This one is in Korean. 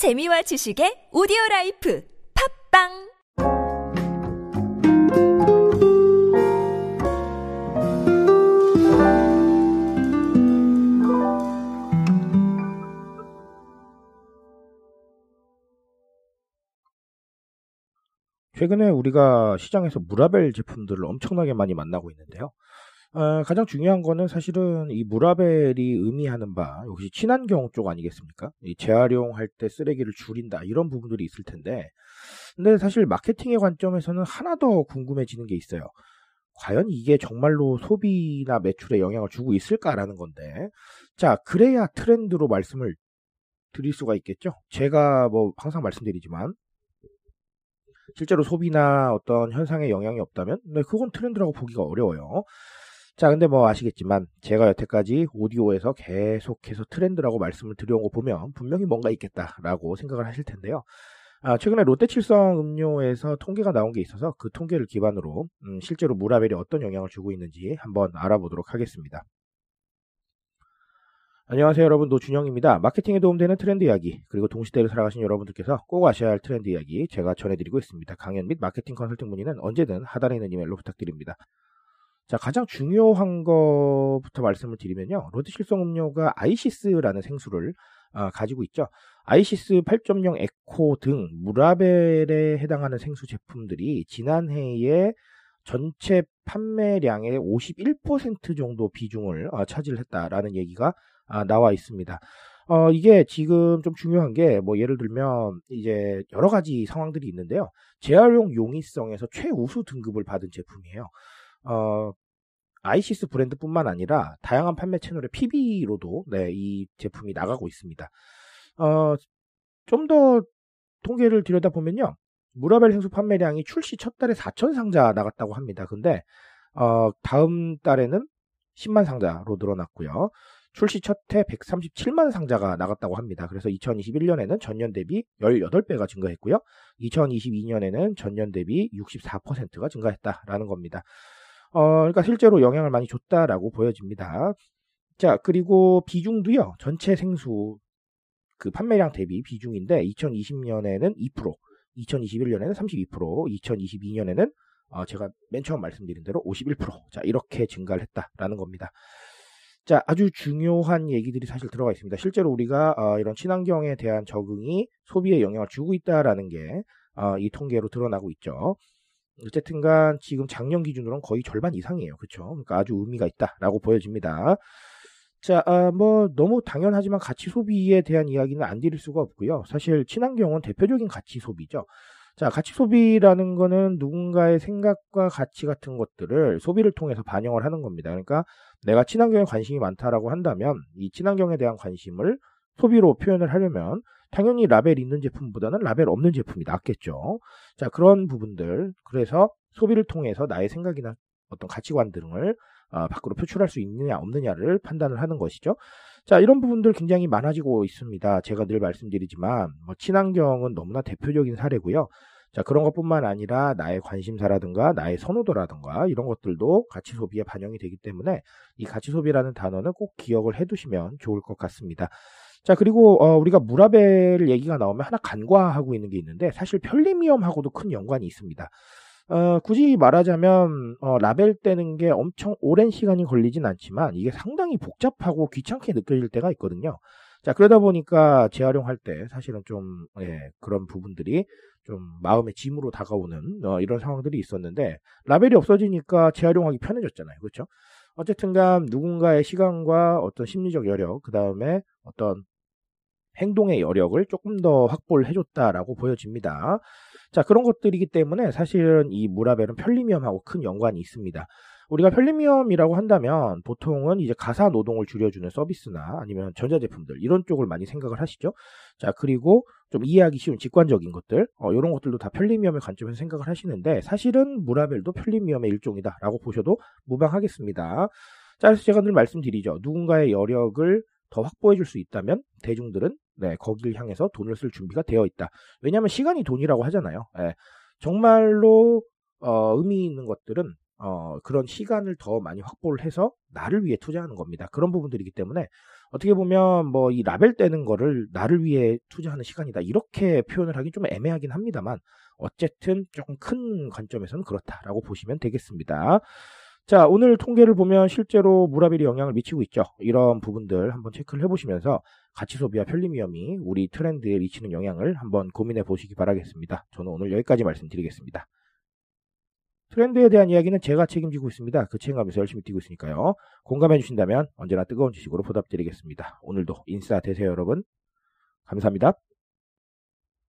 재미와 지식의 오디오 라이프 팟빵 최근에 우리가 시장에서 무라벨 제품들을 엄청나게 많이 만나고 있는데요. 어, 가장 중요한 거는 사실은 이 무라벨이 의미하는 바 역시 친환경 쪽 아니겠습니까? 이 재활용할 때 쓰레기를 줄인다 이런 부분들이 있을 텐데 근데 사실 마케팅의 관점에서는 하나 더 궁금해지는 게 있어요. 과연 이게 정말로 소비나 매출에 영향을 주고 있을까라는 건데 자 그래야 트렌드로 말씀을 드릴 수가 있겠죠. 제가 뭐 항상 말씀드리지만 실제로 소비나 어떤 현상에 영향이 없다면 네, 그건 트렌드라고 보기가 어려워요. 자, 근데 뭐 아시겠지만 제가 여태까지 오디오에서 계속해서 트렌드라고 말씀을 드려온 거 보면 분명히 뭔가 있겠다라고 생각을 하실 텐데요. 아, 최근에 롯데칠성 음료에서 통계가 나온 게 있어서 그 통계를 기반으로 음, 실제로 무라벨이 어떤 영향을 주고 있는지 한번 알아보도록 하겠습니다. 안녕하세요 여러분 노준영입니다. 마케팅에 도움되는 트렌드 이야기 그리고 동시대를 살아가신 여러분들께서 꼭 아셔야 할 트렌드 이야기 제가 전해드리고 있습니다. 강연 및 마케팅 컨설팅 문의는 언제든 하단에 있는 이메일로 부탁드립니다. 자 가장 중요한 것부터 말씀을 드리면요. 롯데실성 음료가 아이시스라는 생수를 아, 가지고 있죠. 아이시스 8.0 에코 등 무라벨에 해당하는 생수 제품들이 지난해에 전체 판매량의 51% 정도 비중을 아, 차지했다라는 얘기가 아, 나와 있습니다. 어, 이게 지금 좀 중요한 게, 뭐, 예를 들면, 이제, 여러 가지 상황들이 있는데요. 재활용 용이성에서 최우수 등급을 받은 제품이에요. 어, 아이시스 브랜드뿐만 아니라, 다양한 판매 채널의 PB로도, 네, 이 제품이 나가고 있습니다. 어, 좀 더 통계를 들여다보면요. 무라벨 생수 판매량이 출시 첫 달에 4천 상자 나갔다고 합니다. 근데, 어, 다음 달에는 10만 상자로 늘어났고요. 출시 첫 해 137만 상자가 나갔다고 합니다. 그래서 2021년에는 전년 대비 18배가 증가했고요. 2022년에는 전년 대비 64%가 증가했다라는 겁니다. 어, 그러니까 실제로 영향을 많이 줬다라고 보여집니다. 자, 그리고 비중도요. 전체 생수 그 판매량 대비 비중인데 2020년에는 2%, 2021년에는 32%, 2022년에는 어, 제가 맨 처음 말씀드린 대로 51%. 자, 이렇게 증가를 했다라는 겁니다. 자, 아주 중요한 얘기들이 사실 들어가 있습니다. 실제로 우리가 어, 이런 친환경에 대한 적응이 소비에 영향을 주고 있다라는 게이 어, 통계로 드러나고 있죠. 어쨌든간 지금 작년 기준으로는 거의 절반 이상이에요. 그렇죠? 그러니까 아주 의미가 있다라고 보여집니다. 자, 아, 뭐 너무 당연하지만 가치 소비에 대한 이야기는 안 드릴 수가 없고요. 사실 친환경은 대표적인 가치 소비죠. 자, 가치 소비라는 거는 누군가의 생각과 가치 같은 것들을 소비를 통해서 반영을 하는 겁니다. 그러니까 내가 친환경에 관심이 많다라고 한다면 이 친환경에 대한 관심을 소비로 표현을 하려면 당연히 라벨 있는 제품보다는 라벨 없는 제품이 낫겠죠. 자, 그런 부분들. 그래서 소비를 통해서 나의 생각이나 어떤 가치관 등을 어, 밖으로 표출할 수 있느냐 없느냐를 판단을 하는 것이죠. 자, 이런 부분들 굉장히 많아지고 있습니다. 제가 늘 말씀드리지만 뭐 친환경은 너무나 대표적인 사례고요. 자, 그런 것뿐만 아니라 나의 관심사라든가 나의 선호도라든가 이런 것들도 가치 소비에 반영이 되기 때문에 이 가치 소비라는 단어는 꼭 기억을 해 두시면 좋을 것 같습니다. 자, 그리고 어, 우리가 무라벨 얘기가 나오면 하나 간과하고 있는 게 있는데 사실 편리미엄하고도 큰 연관이 있습니다. 어, 굳이 말하자면 어, 라벨 떼는 게 엄청 오랜 시간이 걸리진 않지만 이게 상당히 복잡하고 귀찮게 느껴질 때가 있거든요. 자 그러다 보니까 재활용할 때 사실은 좀 예, 그런 부분들이 좀 마음의 짐으로 다가오는 어, 이런 상황들이 있었는데 라벨이 없어지니까 재활용하기 편해졌잖아요. 그렇죠? 어쨌든간 누군가의 시간과 어떤 심리적 여력, 그 다음에 어떤 행동의 여력을 조금 더 확보를 해줬다라고 보여집니다. 자, 그런 것들이기 때문에 사실은 이 무라벨은 편리미엄하고 큰 연관이 있습니다. 우리가 편리미엄이라고 한다면 보통은 이제 가사 노동을 줄여주는 서비스나 아니면 전자제품들 이런 쪽을 많이 생각을 하시죠. 자, 그리고 좀 이해하기 쉬운 직관적인 것들, 어, 이런 것들도 다 편리미엄의 관점에서 생각을 하시는데 사실은 무라벨도 편리미엄의 일종이다라고 보셔도 무방하겠습니다. 자, 그래서 제가 늘 말씀드리죠. 누군가의 여력을 더 확보해 줄 수 있다면 대중들은 네, 거기를 향해서 돈을 쓸 준비가 되어 있다. 왜냐하면 시간이 돈이라고 하잖아요. 네, 정말로 어, 의미 있는 것들은 어, 그런 시간을 더 많이 확보를 해서 나를 위해 투자하는 겁니다. 그런 부분들이기 때문에 어떻게 보면 뭐 이 라벨 떼는 거를 나를 위해 투자하는 시간이다. 이렇게 표현을 하기 좀 애매하긴 합니다만 어쨌든 조금 큰 관점에서는 그렇다라고 보시면 되겠습니다. 자, 오늘 통계를 보면 실제로 무라벨이 영향을 미치고 있죠. 이런 부분들 한번 체크를 해보시면서 가치 소비와 위험이 우리 트렌드에 미치는 영향을 한번 고민해 보시기 바라겠습니다. 저는 오늘 여기까지 말씀드리겠습니다. 트렌드에 대한 이야기는 제가 책임지고 있습니다. 그 책임감에서 열심히 뛰고 있으니까요. 공감해 주신다면 언제나 뜨거운 지식으로 보답드리겠습니다. 오늘도 인싸 되세요, 여러분. 감사합니다.